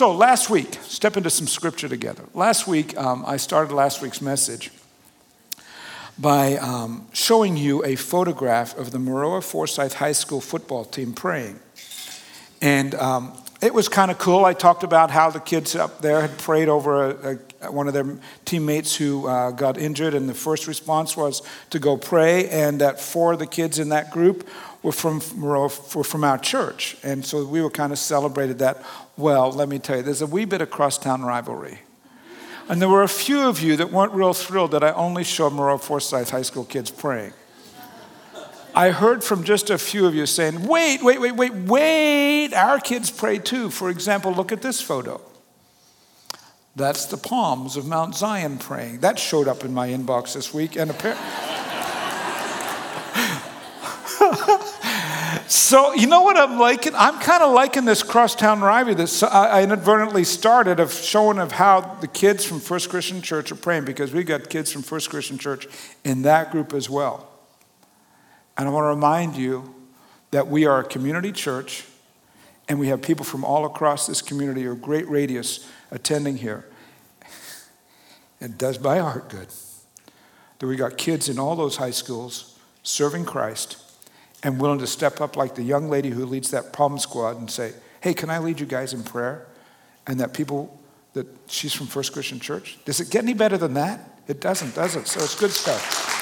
So, last week, step into some scripture together. Last week, um, I started last week's message by um, showing you a photograph of the Maroa Forsyth High School football team praying. And um, it was kind of cool. I talked about how the kids up there had prayed over a, a, one of their teammates who uh, got injured, and the first response was to go pray, and that four of the kids in that group were from, were from our church. And so we were kind of celebrated that. Well, let me tell you, there's a wee bit of crosstown rivalry. And there were a few of you that weren't real thrilled that I only showed Maroa Forsyth High School kids praying. I heard from just a few of you saying, wait, wait, wait, wait, wait, our kids pray too. For example, look at this photo. That's the palms of Mount Zion praying. That showed up in my inbox this week, and apparently. so, you know what I'm liking? I'm kind of liking this crosstown rivalry that I inadvertently started of showing of how the kids from First Christian Church are praying because we've got kids from First Christian Church in that group as well. And I want to remind you that we are a community church and we have people from all across this community, a great radius, attending here. It does my heart good that we got kids in all those high schools serving Christ and willing to step up like the young lady who leads that problem squad and say, Hey, can I lead you guys in prayer? And that people, that she's from First Christian Church. Does it get any better than that? It doesn't, does it? So it's good stuff.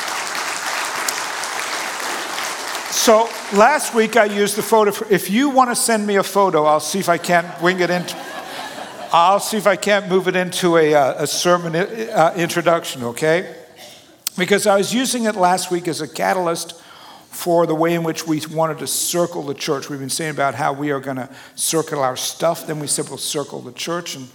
So last week I used the photo. For, if you want to send me a photo, I'll see if I can't wing it into. I'll see if I can't move it into a, uh, a sermon uh, introduction, okay? Because I was using it last week as a catalyst for the way in which we wanted to circle the church. We've been saying about how we are going to circle our stuff, then we said we'll circle the church. And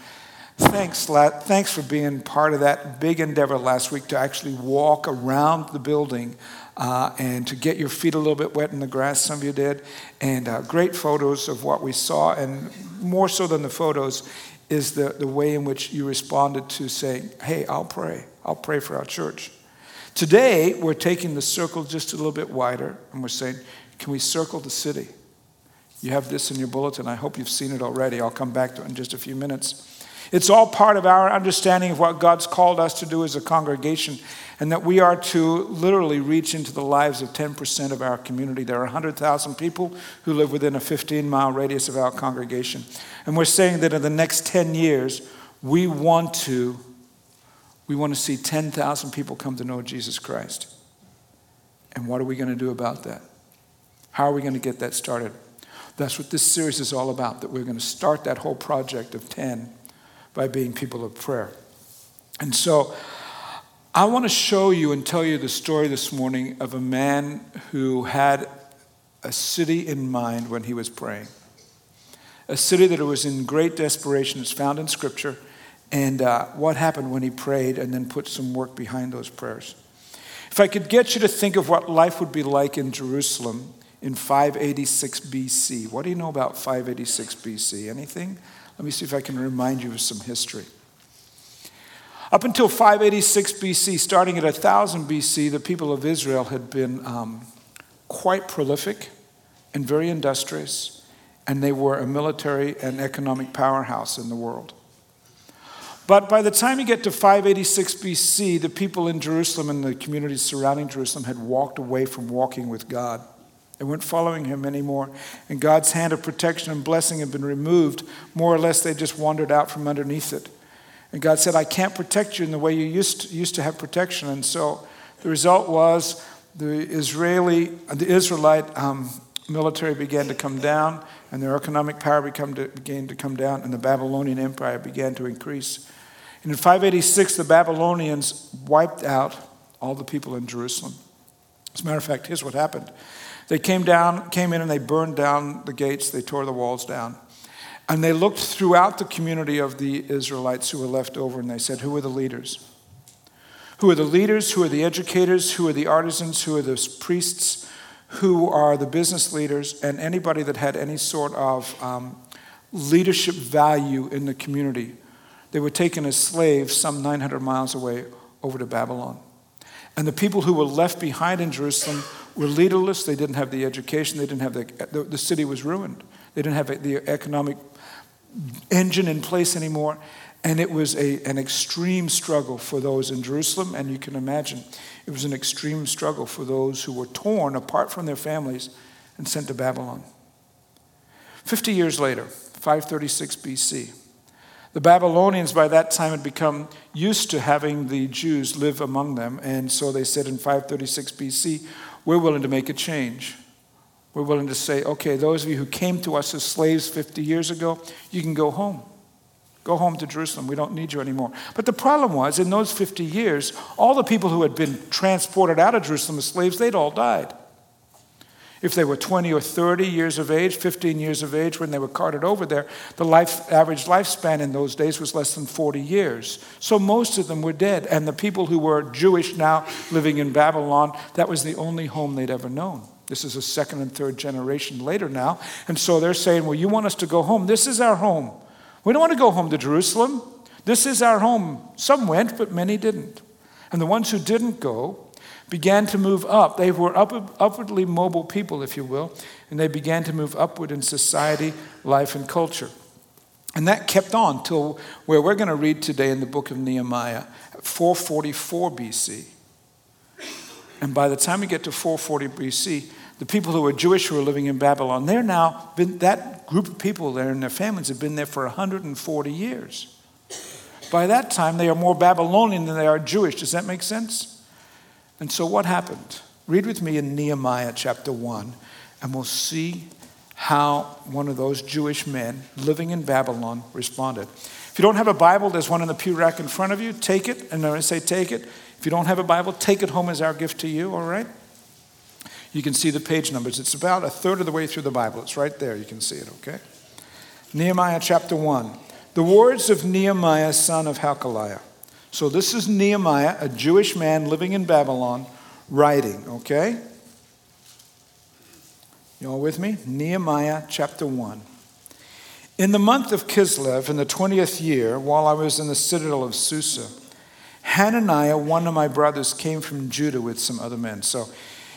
thanks, thanks for being part of that big endeavor last week to actually walk around the building uh, and to get your feet a little bit wet in the grass, some of you did, and uh, great photos of what we saw. And more so than the photos is the, the way in which you responded to saying, Hey, I'll pray. I'll pray for our church. Today, we're taking the circle just a little bit wider, and we're saying, Can we circle the city? You have this in your bulletin. I hope you've seen it already. I'll come back to it in just a few minutes. It's all part of our understanding of what God's called us to do as a congregation and that we are to literally reach into the lives of 10% of our community. There are 100,000 people who live within a 15 mile radius of our congregation. And we're saying that in the next 10 years, we want to, we want to see 10,000 people come to know Jesus Christ. And what are we going to do about that? How are we going to get that started? That's what this series is all about, that we're going to start that whole project of 10 by being people of prayer. And so I want to show you and tell you the story this morning of a man who had a city in mind when he was praying. A city that was in great desperation is found in Scripture, and uh, what happened when he prayed and then put some work behind those prayers. If I could get you to think of what life would be like in Jerusalem in 586 BC, what do you know about 586 BC? Anything? Let me see if I can remind you of some history. Up until 586 BC, starting at 1000 BC, the people of Israel had been um, quite prolific and very industrious, and they were a military and economic powerhouse in the world. But by the time you get to 586 BC, the people in Jerusalem and the communities surrounding Jerusalem had walked away from walking with God. They weren't following him anymore. And God's hand of protection and blessing had been removed. More or less, they just wandered out from underneath it. And God said, I can't protect you in the way you used to, used to have protection. And so the result was the Israeli, the Israelite um, military began to come down, and their economic power to, began to come down, and the Babylonian Empire began to increase. And in 586, the Babylonians wiped out all the people in Jerusalem. As a matter of fact, here's what happened. They came down, came in, and they burned down the gates. They tore the walls down. And they looked throughout the community of the Israelites who were left over and they said, Who are the leaders? Who are the leaders? Who are the educators? Who are the artisans? Who are the priests? Who are the business leaders? And anybody that had any sort of um, leadership value in the community. They were taken as slaves some 900 miles away over to Babylon. And the people who were left behind in Jerusalem were leaderless. They didn't have the education. They didn't have the, the, the city was ruined. They didn't have the economic engine in place anymore. And it was a, an extreme struggle for those in Jerusalem. And you can imagine it was an extreme struggle for those who were torn apart from their families and sent to Babylon. 50 years later, 536 BC, the Babylonians by that time had become used to having the Jews live among them. And so they said in 536 BC, we're willing to make a change. We're willing to say, okay, those of you who came to us as slaves 50 years ago, you can go home. Go home to Jerusalem. We don't need you anymore. But the problem was, in those 50 years, all the people who had been transported out of Jerusalem as slaves, they'd all died. If they were 20 or 30 years of age, 15 years of age when they were carted over there, the life, average lifespan in those days was less than 40 years. So most of them were dead. And the people who were Jewish now living in Babylon, that was the only home they'd ever known. This is a second and third generation later now. And so they're saying, Well, you want us to go home? This is our home. We don't want to go home to Jerusalem. This is our home. Some went, but many didn't. And the ones who didn't go began to move up. They were upwardly mobile people, if you will, and they began to move upward in society, life, and culture. And that kept on till where we're going to read today in the book of Nehemiah, 444 BC. And by the time we get to 440 BC, the people who were Jewish who were living in Babylon, they're now been, that group of people there and their families have been there for 140 years. By that time, they are more Babylonian than they are Jewish. Does that make sense? And so, what happened? Read with me in Nehemiah chapter 1, and we'll see how one of those Jewish men living in Babylon responded. If you don't have a Bible, there's one in the pew rack in front of you. Take it. And I say take it, if you don't have a Bible, take it home as our gift to you, all right? You can see the page numbers. It's about a third of the way through the Bible. It's right there. You can see it, okay? Nehemiah chapter 1. The words of Nehemiah, son of Hachaliah. So this is Nehemiah, a Jewish man living in Babylon, writing, okay? You all with me? Nehemiah chapter 1. In the month of Kislev, in the 20th year, while I was in the citadel of Susa, Hananiah, one of my brothers, came from Judah with some other men. So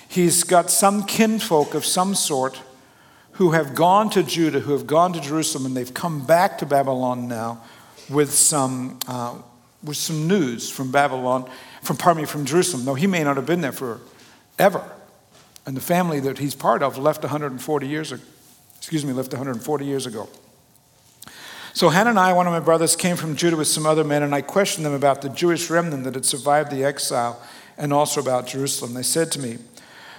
he's got some kinfolk of some sort who have gone to Judah, who have gone to Jerusalem, and they've come back to Babylon now with some, uh, with some news from Babylon, from, pardon me, from Jerusalem. Though he may not have been there for ever, And the family that he's part of left 140 years ago. Excuse me, left 140 years ago. So Hananiah, one of my brothers, came from Judah with some other men, and I questioned them about the Jewish remnant that had survived the exile and also about Jerusalem. They said to me,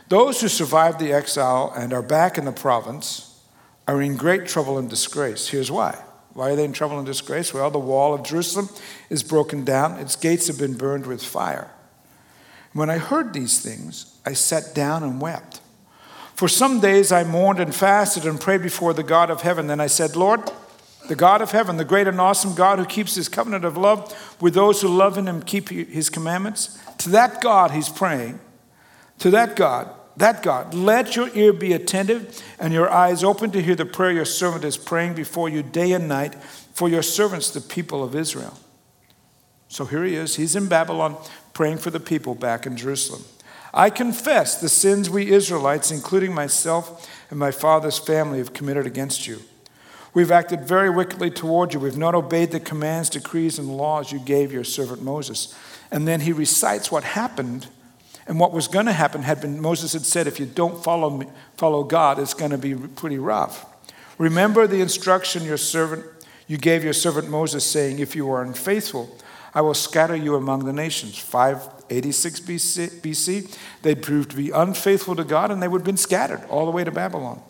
Those who survived the exile and are back in the province are in great trouble and disgrace. Here's why. Why are they in trouble and disgrace? Well, the wall of Jerusalem is broken down, its gates have been burned with fire. When I heard these things, I sat down and wept. For some days I mourned and fasted and prayed before the God of heaven. Then I said, Lord, the God of heaven, the great and awesome God who keeps his covenant of love with those who love him and keep his commandments. To that God he's praying. To that God, that God, let your ear be attentive and your eyes open to hear the prayer your servant is praying before you day and night for your servants, the people of Israel. So here he is. He's in Babylon praying for the people back in Jerusalem. I confess the sins we Israelites, including myself and my father's family, have committed against you. We've acted very wickedly toward you. We've not obeyed the commands, decrees, and laws you gave your servant Moses. And then he recites what happened and what was going to happen had been Moses had said, if you don't follow, me, follow God, it's going to be pretty rough. Remember the instruction your servant you gave your servant Moses, saying, If you are unfaithful, I will scatter you among the nations. 586 BC, BC, they proved to be unfaithful to God and they would have been scattered all the way to Babylon.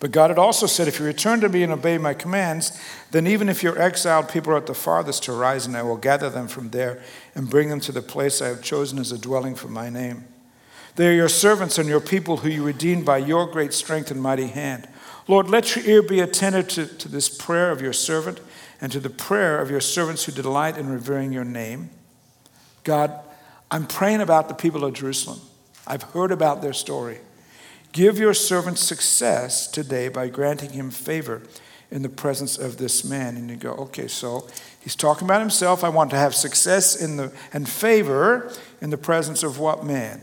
But God had also said, If you return to me and obey my commands, then even if your exiled people are at the farthest horizon, I will gather them from there and bring them to the place I have chosen as a dwelling for my name. They are your servants and your people who you redeemed by your great strength and mighty hand. Lord, let your ear be attentive to, to this prayer of your servant and to the prayer of your servants who delight in revering your name. God, I'm praying about the people of Jerusalem. I've heard about their story. Give your servant success today by granting him favor in the presence of this man. And you go, okay, so he's talking about himself. I want to have success in the, and favor in the presence of what man?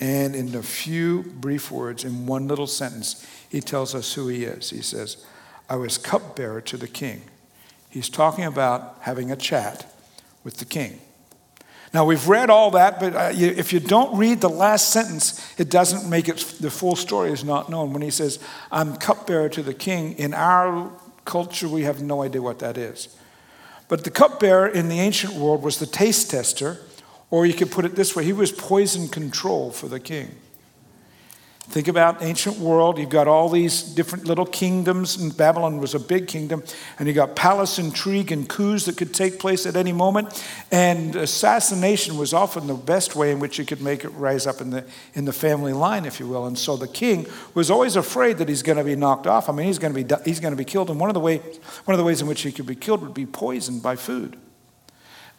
And in a few brief words, in one little sentence, he tells us who he is. He says, I was cupbearer to the king. He's talking about having a chat with the king. Now, we've read all that, but uh, you, if you don't read the last sentence, it doesn't make it, the full story is not known. When he says, I'm cupbearer to the king, in our culture, we have no idea what that is. But the cupbearer in the ancient world was the taste tester, or you could put it this way he was poison control for the king. Think about ancient world. You've got all these different little kingdoms, and Babylon was a big kingdom. And you got palace intrigue and coups that could take place at any moment. And assassination was often the best way in which you could make it rise up in the in the family line, if you will. And so the king was always afraid that he's going to be knocked off. I mean, he's going to be he's going to be killed. And one of the way one of the ways in which he could be killed would be poisoned by food.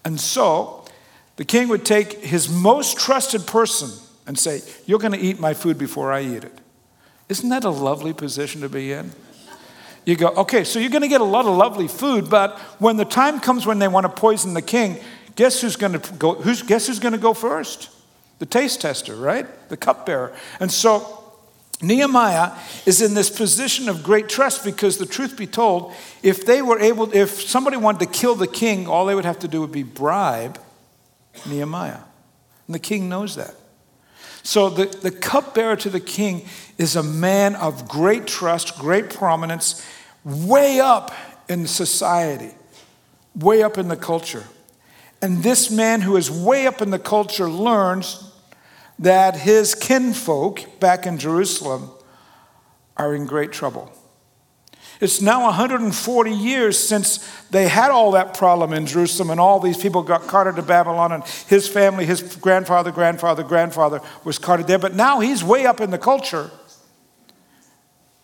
And so the king would take his most trusted person and say, You're going to eat my food before I eat it. Isn't that a lovely position to be in? You go, okay, so you're going to get a lot of lovely food, but when the time comes when they want to poison the king, guess who's going to go? Who's, guess who's going to go first? The taste tester, right? The cupbearer. And so Nehemiah is in this position of great trust because the truth be told, if they were able, if somebody wanted to kill the king, all they would have to do would be bribe Nehemiah. And the king knows that. So the, the cupbearer to the king is a man of great trust, great prominence, way up in society, way up in the culture. And this man who is way up in the culture learns that his kinfolk back in Jerusalem are in great trouble. It's now 140 years since they had all that problem in Jerusalem, and all these people got carted to Babylon, and his family, his grandfather, grandfather, grandfather was carted there. But now he's way up in the culture.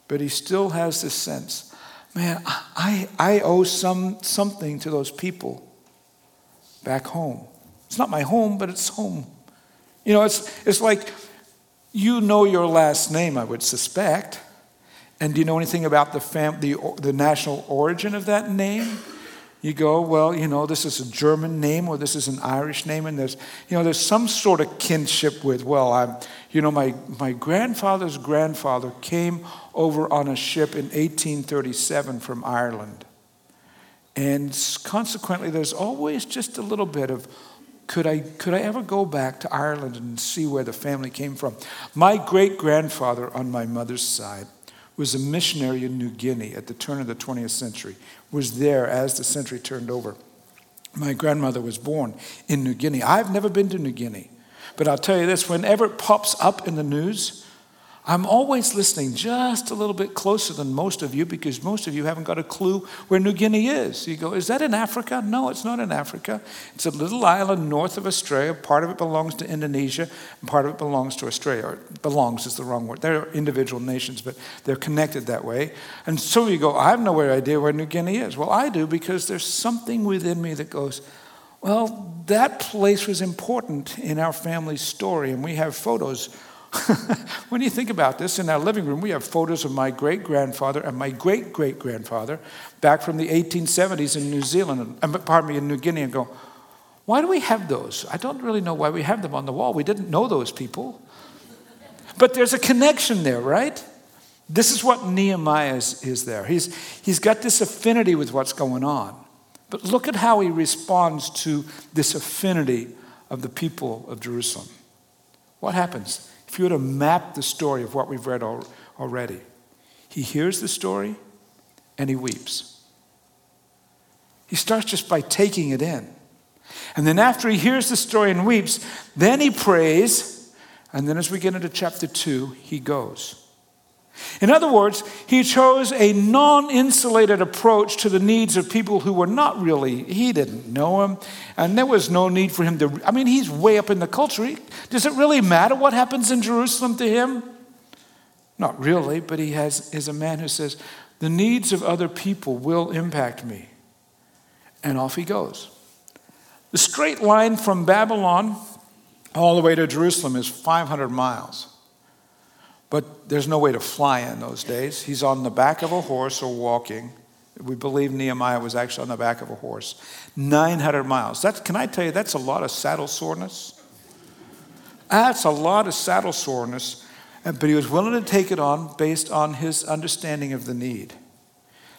But he still has this sense man, I, I owe some, something to those people back home. It's not my home, but it's home. You know, it's, it's like you know your last name, I would suspect. And do you know anything about the, fam- the, the national origin of that name? You go, well, you know, this is a German name or this is an Irish name, and there's, you know, there's some sort of kinship with, well, I'm, you know, my, my grandfather's grandfather came over on a ship in 1837 from Ireland. And consequently, there's always just a little bit of, could I, could I ever go back to Ireland and see where the family came from? My great grandfather on my mother's side was a missionary in New Guinea at the turn of the 20th century, was there as the century turned over. My grandmother was born in New Guinea. I've never been to New Guinea, but I'll tell you this whenever it pops up in the news, I'm always listening just a little bit closer than most of you because most of you haven't got a clue where New Guinea is. You go, is that in Africa? No, it's not in Africa. It's a little island north of Australia. Part of it belongs to Indonesia, and part of it belongs to Australia. Or belongs is the wrong word. They're individual nations, but they're connected that way. And so you go, I have no idea where New Guinea is. Well, I do because there's something within me that goes, well, that place was important in our family's story, and we have photos when you think about this, in our living room, we have photos of my great grandfather and my great great grandfather back from the 1870s in New Zealand, and, pardon me, in New Guinea, and go, why do we have those? I don't really know why we have them on the wall. We didn't know those people. But there's a connection there, right? This is what Nehemiah is, is there. He's, he's got this affinity with what's going on. But look at how he responds to this affinity of the people of Jerusalem. What happens? If you were to map the story of what we've read already, he hears the story and he weeps. He starts just by taking it in. And then after he hears the story and weeps, then he prays. And then as we get into chapter 2, he goes. In other words, he chose a non insulated approach to the needs of people who were not really, he didn't know him, and there was no need for him to. I mean, he's way up in the culture. Does it really matter what happens in Jerusalem to him? Not really, but he has, is a man who says, the needs of other people will impact me. And off he goes. The straight line from Babylon all the way to Jerusalem is 500 miles. But there's no way to fly in those days. He's on the back of a horse or walking. We believe Nehemiah was actually on the back of a horse. 900 miles. That's, can I tell you, that's a lot of saddle soreness. That's a lot of saddle soreness. But he was willing to take it on based on his understanding of the need.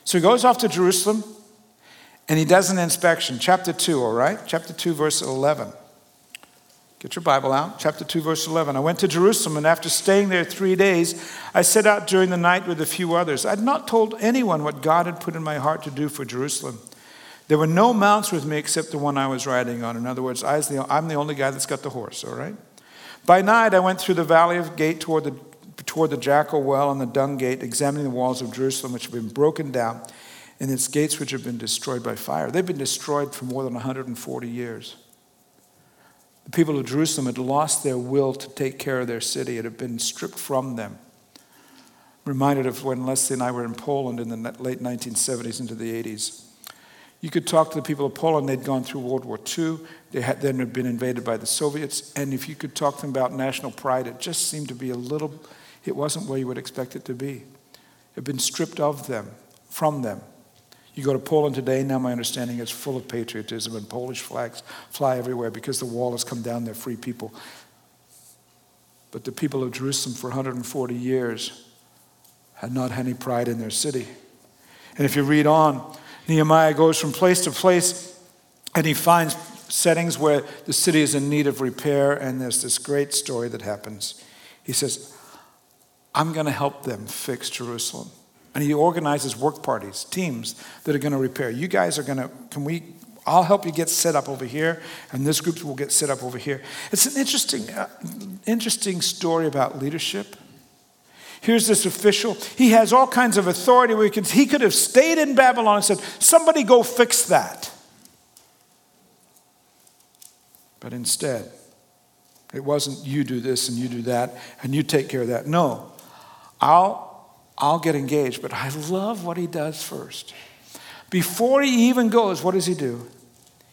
So he goes off to Jerusalem and he does an inspection. Chapter 2, all right? Chapter 2, verse 11. Get your Bible out. Chapter 2, verse 11. I went to Jerusalem, and after staying there three days, I set out during the night with a few others. I had not told anyone what God had put in my heart to do for Jerusalem. There were no mounts with me except the one I was riding on. In other words, I I'm the only guy that's got the horse, all right? By night, I went through the valley of Gate toward the, toward the Jackal Well and the Dung Gate, examining the walls of Jerusalem, which have been broken down, and its gates, which have been destroyed by fire. They've been destroyed for more than 140 years. The people of Jerusalem had lost their will to take care of their city, it had been stripped from them. reminded of when Leslie and I were in Poland in the late 1970s into the 80s. You could talk to the people of Poland, they'd gone through World War II, they had then had been invaded by the Soviets, and if you could talk to them about national pride, it just seemed to be a little, it wasn't where you would expect it to be. It had been stripped of them, from them. You go to Poland today, now my understanding is full of patriotism and Polish flags fly everywhere because the wall has come down, they're free people. But the people of Jerusalem for 140 years had not had any pride in their city. And if you read on, Nehemiah goes from place to place and he finds settings where the city is in need of repair, and there's this great story that happens. He says, I'm going to help them fix Jerusalem. And he organizes work parties, teams that are going to repair. You guys are going to, can we, I'll help you get set up over here, and this group will get set up over here. It's an interesting, uh, interesting story about leadership. Here's this official. He has all kinds of authority where he could, he could have stayed in Babylon and said, Somebody go fix that. But instead, it wasn't you do this and you do that and you take care of that. No, I'll I'll get engaged. But I love what he does first. Before he even goes, what does he do?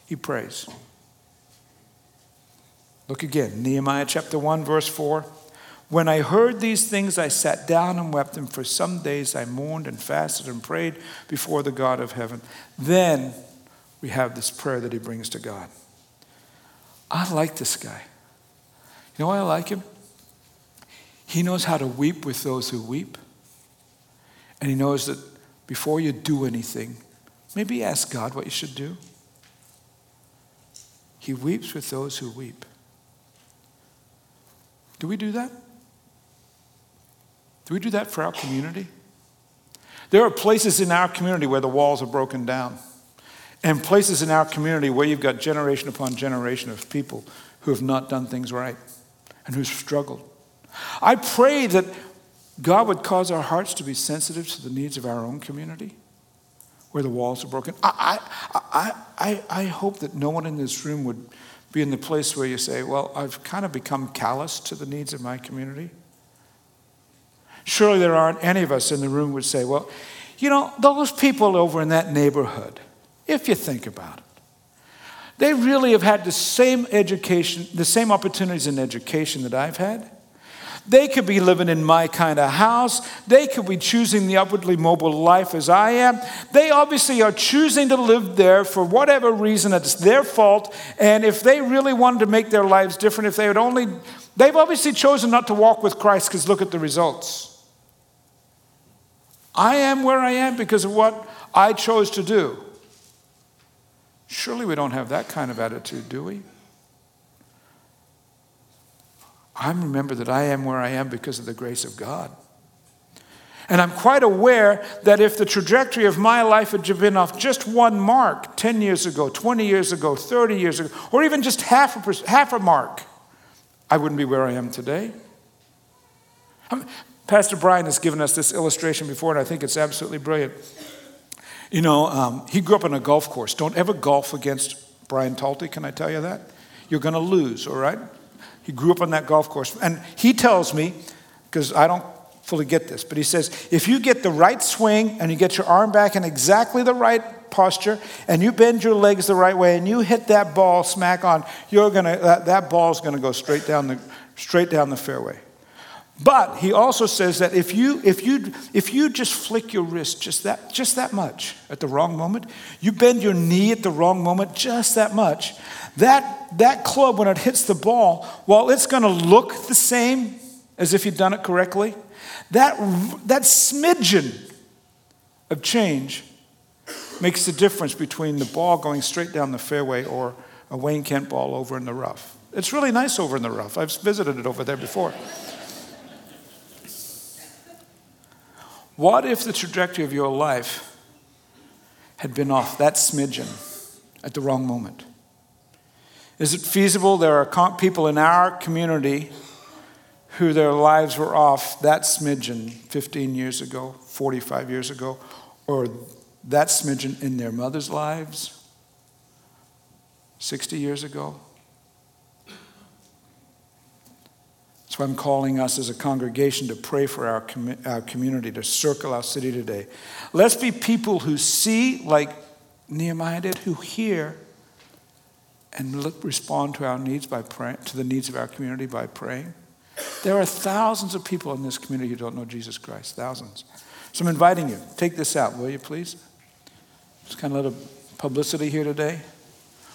He prays. Look again, Nehemiah chapter 1, verse 4. When I heard these things, I sat down and wept, and for some days I mourned and fasted and prayed before the God of heaven. Then we have this prayer that he brings to God. I like this guy. You know why I like him? He knows how to weep with those who weep. And he knows that before you do anything, maybe ask God what you should do. He weeps with those who weep. Do we do that? Do we do that for our community? There are places in our community where the walls are broken down, and places in our community where you've got generation upon generation of people who have not done things right and who've struggled. I pray that God would cause our hearts to be sensitive to the needs of our own community where the walls are broken. I, I, I, I hope that no one in this room would be in the place where you say, Well, I've kind of become callous to the needs of my community. Surely there aren't any of us in the room would say, Well, you know, those people over in that neighborhood, if you think about it, they really have had the same education, the same opportunities in education that I've had. They could be living in my kind of house. They could be choosing the upwardly mobile life as I am. They obviously are choosing to live there for whatever reason. It's their fault. And if they really wanted to make their lives different, if they would only, they've obviously chosen not to walk with Christ because look at the results. I am where I am because of what I chose to do. Surely we don't have that kind of attitude, do we? I remember that I am where I am because of the grace of God. And I'm quite aware that if the trajectory of my life had been off just one mark 10 years ago, 20 years ago, 30 years ago, or even just half a, half a mark, I wouldn't be where I am today. Um, Pastor Brian has given us this illustration before, and I think it's absolutely brilliant. You know, um, he grew up on a golf course. Don't ever golf against Brian Talty, can I tell you that? You're going to lose, all right? He grew up on that golf course. And he tells me, because I don't fully get this, but he says, if you get the right swing and you get your arm back in exactly the right posture and you bend your legs the right way and you hit that ball smack on, you're gonna, that, that ball's gonna go straight down the, straight down the fairway. But he also says that if you, if you, if you just flick your wrist just that, just that much at the wrong moment, you bend your knee at the wrong moment just that much, that, that club, when it hits the ball, while it's going to look the same as if you'd done it correctly, that, that smidgen of change makes the difference between the ball going straight down the fairway or a Wayne Kent ball over in the rough. It's really nice over in the rough. I've visited it over there before. What if the trajectory of your life had been off that smidgen at the wrong moment? Is it feasible there are people in our community who their lives were off that smidgen 15 years ago, 45 years ago, or that smidgen in their mother's lives 60 years ago? So I'm calling us as a congregation to pray for our, com- our community, to circle our city today. Let's be people who see, like Nehemiah did, who hear and look, respond to our needs by to the needs of our community by praying. There are thousands of people in this community who don't know Jesus Christ, thousands. So I'm inviting you, take this out, will you please? Just kind of a little publicity here today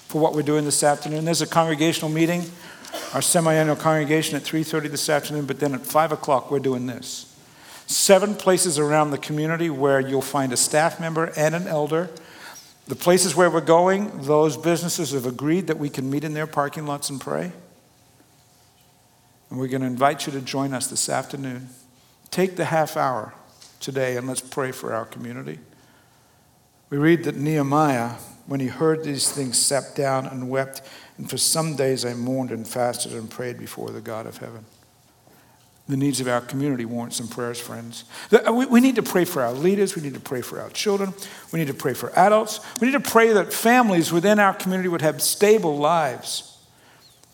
for what we're doing this afternoon. There's a congregational meeting, our semi-annual congregation at 3.30 this afternoon, but then at 5 o'clock we're doing this. Seven places around the community where you'll find a staff member and an elder. The places where we're going, those businesses have agreed that we can meet in their parking lots and pray. And we're going to invite you to join us this afternoon. Take the half hour today and let's pray for our community. We read that Nehemiah, when he heard these things, sat down and wept, and for some days I mourned and fasted and prayed before the God of heaven. The needs of our community warrant some prayers, friends. Uh, we need to pray for our leaders. We need to pray for our children. We need to pray for adults. We need to pray that families within our community would have stable lives.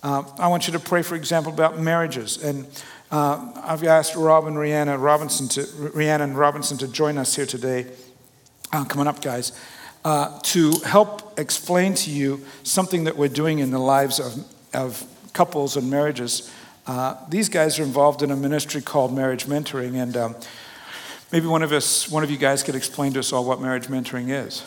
Uh, I want you to pray, for example, about marriages. And uh, I've asked Rob and Rihanna Robinson to, Rihanna and Robinson to join us here today. Uh, coming up, guys, uh, to help explain to you something that we're doing in the lives of, of couples and marriages. Uh, these guys are involved in a ministry called Marriage Mentoring, and um, maybe one of us, one of you guys, could explain to us all what marriage mentoring is.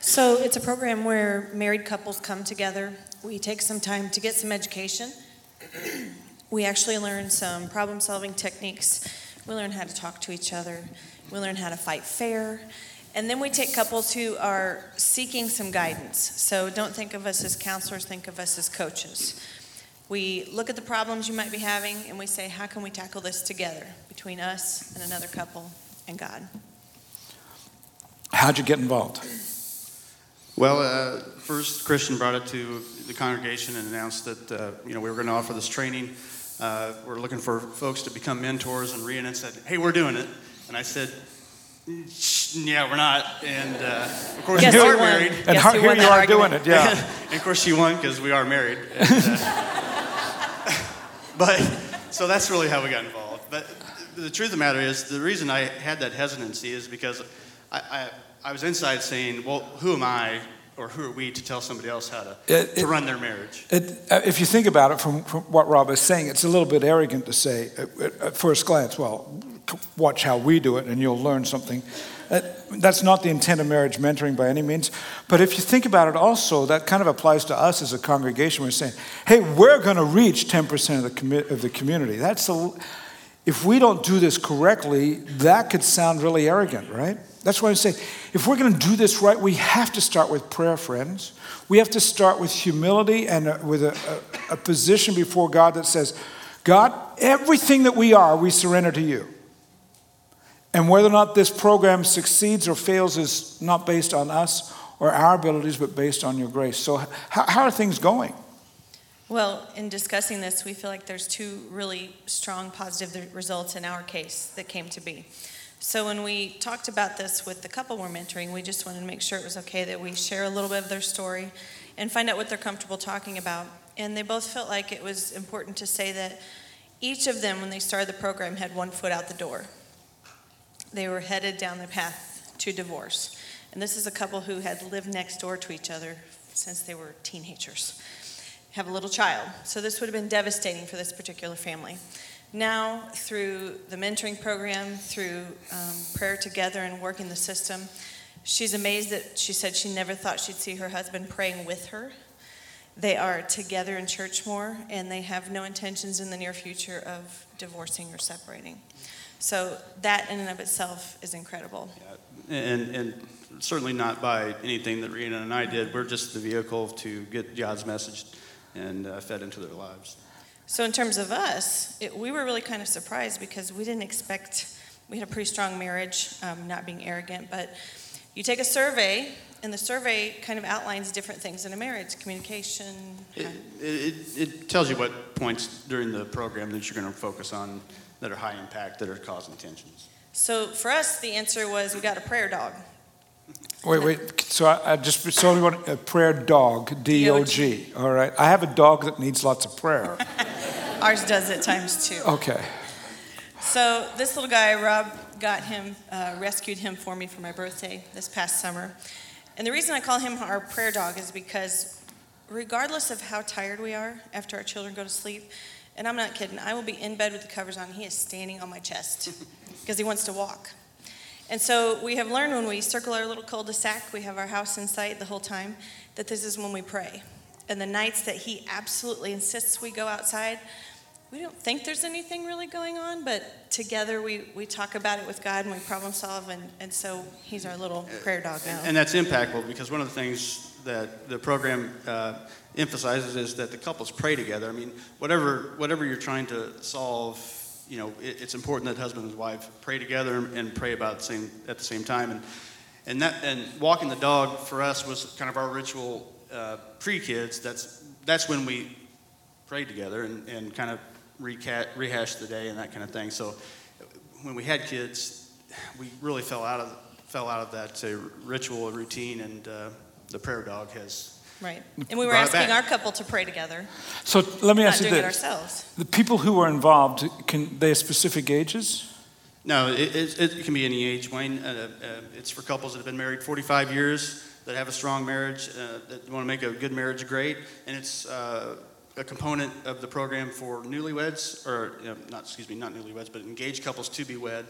So it's a program where married couples come together. We take some time to get some education. we actually learn some problem solving techniques. We learn how to talk to each other. We learn how to fight fair. And then we take couples who are seeking some guidance. So don't think of us as counselors, think of us as coaches. We look at the problems you might be having and we say, how can we tackle this together between us and another couple and God? How'd you get involved? Well, uh, first, Christian brought it to the congregation and announced that uh, you know we were going to offer this training. Uh, we're looking for folks to become mentors, and Rhiannon said, "Hey, we're doing it." And I said, "Yeah, we're not." And uh, of course, we are married. And how, here you are argument. doing it, yeah. and of course, she won because we are married. And, uh, but so that's really how we got involved. But the truth of the matter is, the reason I had that hesitancy is because I, I I was inside saying, well, who am I or who are we to tell somebody else how to, it, to run their marriage? It, uh, if you think about it from, from, what Rob is saying, it's a little bit arrogant to say at first glance, well, watch how we do it and you'll learn something. That's not the intent of marriage mentoring by any means. But if you think about it also, that kind of applies to us as a congregation. We're saying, hey, we're going to reach 10% of the, of the community. That's a, if we don't do this correctly, that could sound really arrogant, right? That's why I say, if we're going to do this right, we have to start with prayer, friends. We have to start with humility and uh, with a, a, a position before God that says, God, everything that we are, we surrender to you. And whether or not this program succeeds or fails is not based on us or our abilities, but based on your grace. So, how, how are things going? Well, in discussing this, we feel like there's two really strong positive results in our case that came to be. So when we talked about this with the couple we're mentoring, we just wanted to make sure it was okay that we share a little bit of their story and find out what they're comfortable talking about. And they both felt like it was important to say that each of them, when they started the program, had one foot out the door. They were headed down the path to divorce. And this is a couple who had lived next door to each other since they were teenagers, have a little child. So this would have been devastating for this particular family now through the mentoring program, through um, prayer together and working the system, she's amazed that she said she never thought she'd see her husband praying with her. They are together in church more, and they have no intentions in the near future of divorcing or separating. So that in and of itself is incredible. Yeah. And, and certainly not by anything that Rena and I did. We're just the vehicle to get God's message and uh, fed into their lives. So, in terms of us, it, we were really kind of surprised because we didn't expect, we had a pretty strong marriage, um, not being arrogant, but you take a survey, and the survey kind of outlines different things in a marriage communication. It, it, it tells you what points during the program that you're going to focus on that are high impact, that are causing tensions. So, for us, the answer was we got a prayer dog. Wait, wait. So I, I just so we want a prayer dog, D O G. All right. I have a dog that needs lots of prayer. Ours does at times too. Okay. So this little guy, Rob, got him, uh, rescued him for me for my birthday this past summer. And the reason I call him our prayer dog is because regardless of how tired we are after our children go to sleep, and I'm not kidding, I will be in bed with the covers on. He is standing on my chest because he wants to walk. And so we have learned when we circle our little cul de sac, we have our house in sight the whole time, that this is when we pray. And the nights that he absolutely insists we go outside, we don't think there's anything really going on, but together we, we talk about it with God and we problem solve. And, and so he's our little prayer dog now. And that's impactful because one of the things that the program uh, emphasizes is that the couples pray together. I mean, whatever, whatever you're trying to solve you know, it, it's important that husband and wife pray together and pray about the same at the same time. And and that and walking the dog for us was kind of our ritual uh, pre-kids. That's that's when we prayed together and, and kind of recat, rehash the day and that kind of thing. So when we had kids, we really fell out of fell out of that uh, ritual routine, and uh, the prayer dog has Right. And we were asking our couple to pray together. So let me ask you this. It ourselves. The people who are involved, can they have specific ages? No, it, it, it can be any age, Wayne. Uh, uh, it's for couples that have been married 45 years, that have a strong marriage, uh, that want to make a good marriage great. And it's uh, a component of the program for newlyweds, or you know, not, excuse me, not newlyweds, but engaged couples to be wed.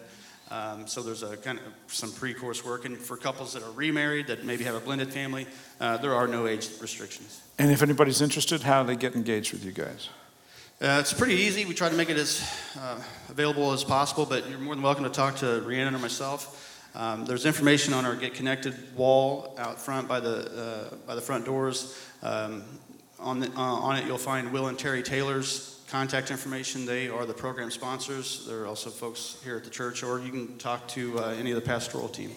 Um, so there's a kind of some pre-course work, and for couples that are remarried that maybe have a blended family, uh, there are no age restrictions. And if anybody's interested, how do they get engaged with you guys? Uh, it's pretty easy. We try to make it as uh, available as possible, but you're more than welcome to talk to Rhiannon or myself. Um, there's information on our Get Connected wall out front by the uh, by the front doors. Um, on, the, uh, on it, you'll find Will and Terry Taylor's contact information. They are the program sponsors. There are also folks here at the church, or you can talk to uh, any of the pastoral team.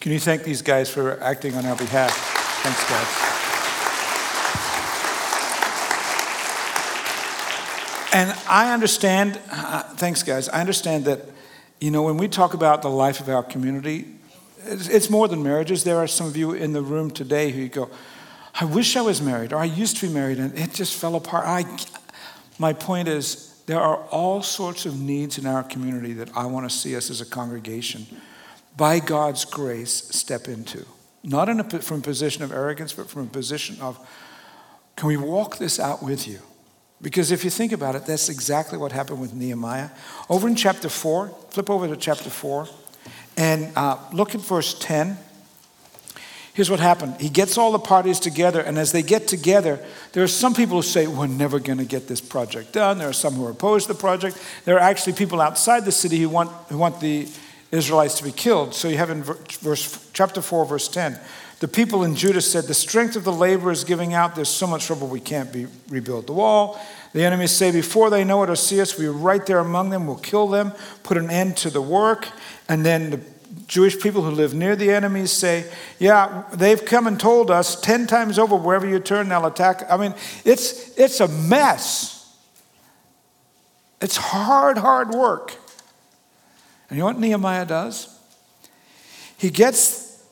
Can you thank these guys for acting on our behalf? Thanks, guys. And I understand, uh, thanks, guys. I understand that, you know, when we talk about the life of our community, it's, it's more than marriages. There are some of you in the room today who go, I wish I was married, or I used to be married, and it just fell apart. I, my point is, there are all sorts of needs in our community that I want to see us as a congregation, by God's grace, step into. Not a, from a position of arrogance, but from a position of, can we walk this out with you? Because if you think about it, that's exactly what happened with Nehemiah. Over in chapter 4, flip over to chapter 4, and uh, look at verse 10. Here's what happened. He gets all the parties together, and as they get together, there are some people who say, We're never going to get this project done. There are some who to the project. There are actually people outside the city who want, who want the Israelites to be killed. So you have in verse, chapter 4, verse 10. The people in Judah said, The strength of the labor is giving out. There's so much trouble, we can't be, rebuild the wall. The enemies say, Before they know it or see us, we're right there among them. We'll kill them, put an end to the work. And then the Jewish people who live near the enemies say, Yeah, they've come and told us 10 times over, wherever you turn, they'll attack. I mean, it's, it's a mess. It's hard, hard work. And you know what Nehemiah does? He gets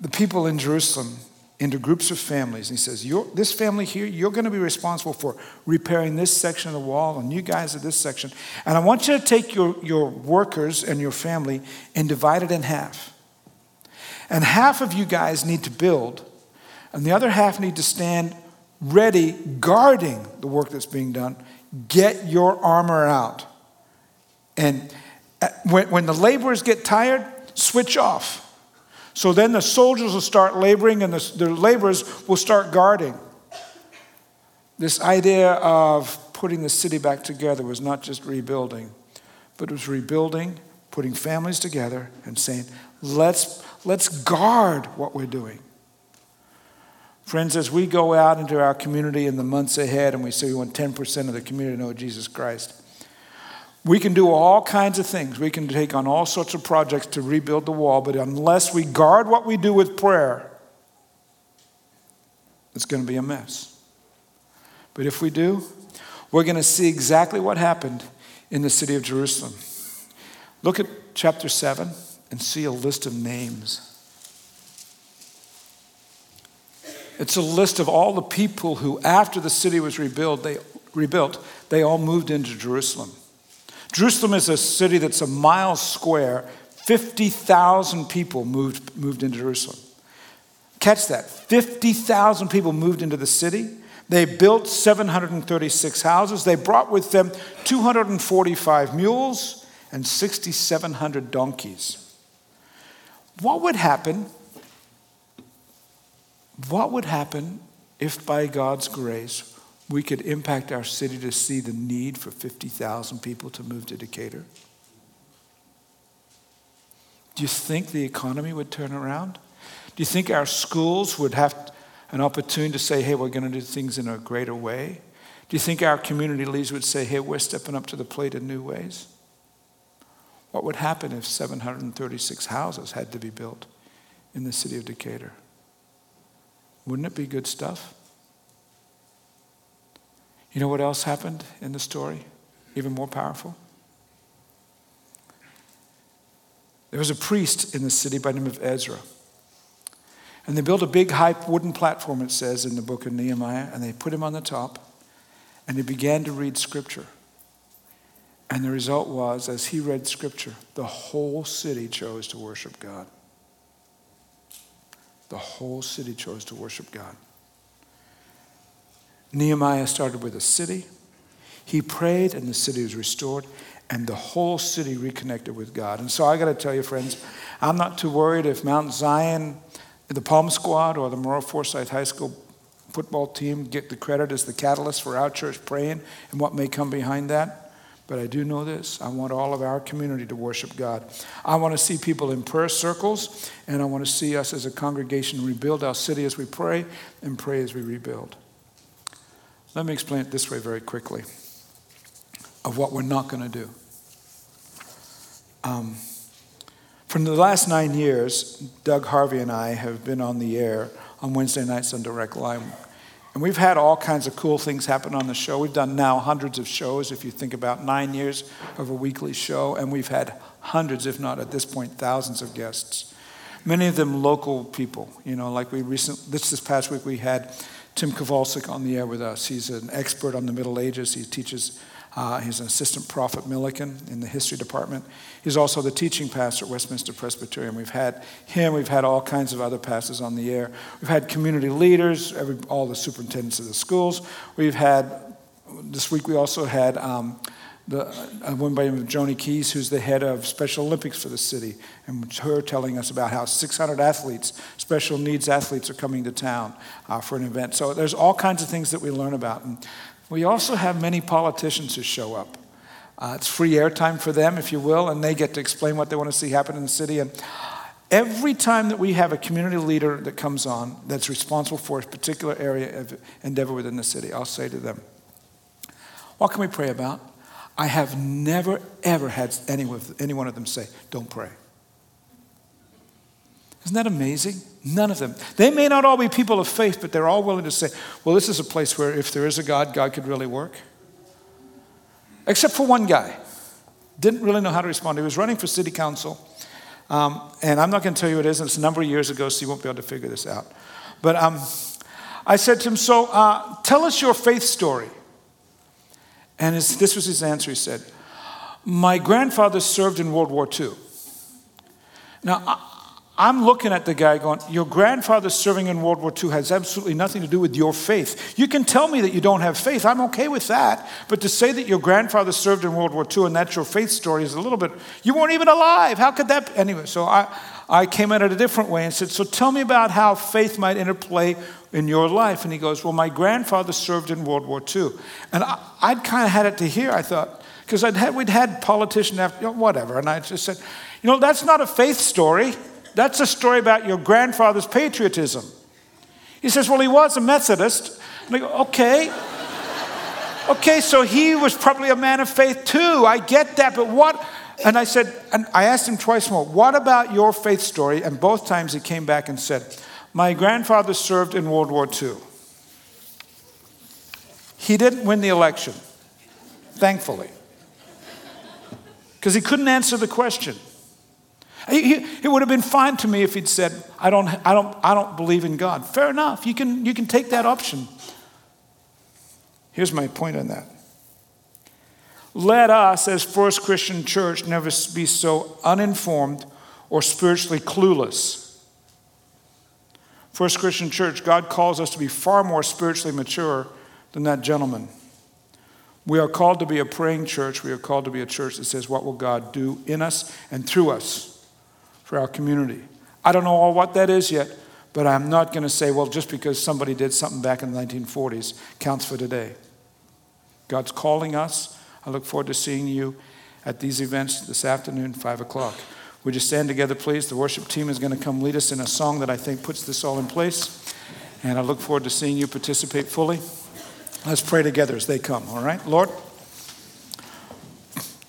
the people in Jerusalem into groups of families. And he says, This family here, you're going to be responsible for repairing this section of the wall, and you guys are this section. And I want you to take your, your workers and your family and divide it in half. And half of you guys need to build, and the other half need to stand ready, guarding the work that's being done. Get your armor out. And uh, when, when the laborers get tired, switch off so then the soldiers will start laboring and the, the laborers will start guarding. This idea of putting the city back together was not just rebuilding, but it was rebuilding, putting families together, and saying, Let's, let's guard what we're doing. Friends, as we go out into our community in the months ahead and we say we want 10% of the community to know Jesus Christ, we can do all kinds of things. We can take on all sorts of projects to rebuild the wall, but unless we guard what we do with prayer, it's going to be a mess. But if we do, we're going to see exactly what happened in the city of Jerusalem. Look at chapter 7 and see a list of names. It's a list of all the people who, after the city was rebuilt, they, rebuilt, they all moved into Jerusalem. Jerusalem is a city that's a mile square. 50,000 people moved, moved into Jerusalem. Catch that 50,000 people moved into the city. They built 736 houses. They brought with them 245 mules and 6,700 donkeys. What would happen? What would happen if, by God's grace, we could impact our city to see the need for 50,000 people to move to Decatur? Do you think the economy would turn around? Do you think our schools would have an opportunity to say, hey, we're going to do things in a greater way? Do you think our community leaders would say, hey, we're stepping up to the plate in new ways? What would happen if 736 houses had to be built in the city of Decatur? Wouldn't it be good stuff? You know what else happened in the story? Even more powerful? There was a priest in the city by the name of Ezra. And they built a big high wooden platform, it says in the book of Nehemiah, and they put him on the top, and he began to read scripture. And the result was, as he read scripture, the whole city chose to worship God. The whole city chose to worship God. Nehemiah started with a city. He prayed, and the city was restored, and the whole city reconnected with God. And so I got to tell you, friends, I'm not too worried if Mount Zion, the Palm Squad, or the Maroa Forsyth High School football team get the credit as the catalyst for our church praying and what may come behind that. But I do know this I want all of our community to worship God. I want to see people in prayer circles, and I want to see us as a congregation rebuild our city as we pray and pray as we rebuild. Let me explain it this way very quickly of what we're not going to do. Um, for the last nine years, Doug Harvey and I have been on the air on Wednesday nights on Direct Line. And we've had all kinds of cool things happen on the show. We've done now hundreds of shows, if you think about nine years of a weekly show, and we've had hundreds, if not at this point, thousands of guests. Many of them local people, you know, like we recently, this, this past week we had Tim Kowalczyk on the air with us. He's an expert on the Middle Ages. He teaches, uh, he's an assistant prophet Millikin in the history department. He's also the teaching pastor at Westminster Presbyterian. We've had him, we've had all kinds of other pastors on the air. We've had community leaders, every, all the superintendents of the schools. We've had, this week we also had um, the, a woman by the name of Joni Keys, who's the head of Special Olympics for the city, and her telling us about how 600 athletes, special needs athletes, are coming to town uh, for an event. So there's all kinds of things that we learn about. And we also have many politicians who show up. Uh, it's free airtime for them, if you will, and they get to explain what they want to see happen in the city. And every time that we have a community leader that comes on that's responsible for a particular area of endeavor within the city, I'll say to them, What can we pray about? I have never, ever had any, any one of them say, Don't pray. Isn't that amazing? None of them. They may not all be people of faith, but they're all willing to say, Well, this is a place where if there is a God, God could really work. Except for one guy. Didn't really know how to respond. He was running for city council. Um, and I'm not going to tell you what it is, it's a number of years ago, so you won't be able to figure this out. But um, I said to him, So uh, tell us your faith story. And his, this was his answer. He said, My grandfather served in World War II. Now, I, am looking at the guy going, Your grandfather serving in World War II has absolutely nothing to do with your faith. You can tell me that you don't have faith. I'm okay with that. But to say that your grandfather served in World War II and that's your faith story is a little bit, you weren't even alive. How could that be? Anyway, so I, I came at it a different way and said, So tell me about how faith might interplay in your life? And he goes, Well, my grandfather served in World War II. And I, would kind of had it to hear, I thought, because had, we'd had politicians after, you know, whatever. And I just said, You know, that's not a faith story. That's a story about your grandfather's patriotism. He says, Well, he was a Methodist. And I go, Okay. Okay, so he was probably a man of faith too. I get that, but what? And I said, and I asked him twice more, what about your faith story? And both times he came back and said, My grandfather served in World War II. He didn't win the election, thankfully, because he couldn't answer the question. It would have been fine to me if he'd said, I don't, I don't, I don't believe in God. Fair enough. You can, you can take that option. Here's my point on that. Let us, as First Christian Church, never be so uninformed or spiritually clueless. First Christian Church, God calls us to be far more spiritually mature than that gentleman. We are called to be a praying church. We are called to be a church that says, What will God do in us and through us? for our community. I don't know all what that is yet, but I'm not going to say, well, just because somebody did something back in the 1940s counts for today. God's calling us. I look forward to seeing you at these events this afternoon, 5 o'clock. Would you stand together, please? The worship team is going to come lead us in a song that I think puts this all in place. And I look forward to seeing you participate fully. Let's pray together as they come, all right? Lord,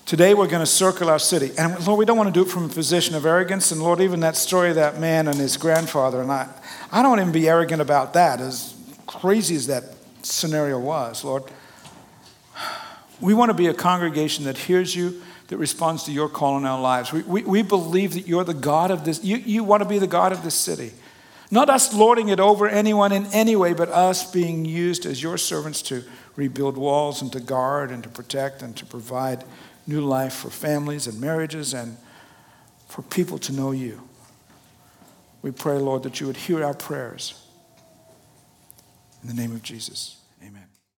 Today we're going to circle our city. And Lord, we don't want to do it from a position of arrogance. And Lord, even that story of that man and his grandfather, and I, I don't even be arrogant about that, as crazy as that scenario was, Lord. We want to be a congregation that hears you, that responds to your call in our lives. We, we, we believe that you're the God of this, you, you want to be the God of this city. Not us lording it over anyone in any way, but us being used as your servants to rebuild walls and to guard and to protect and to provide new life for families and marriages and for people to know you. We pray, Lord, that you would hear our prayers. In the name of Jesus.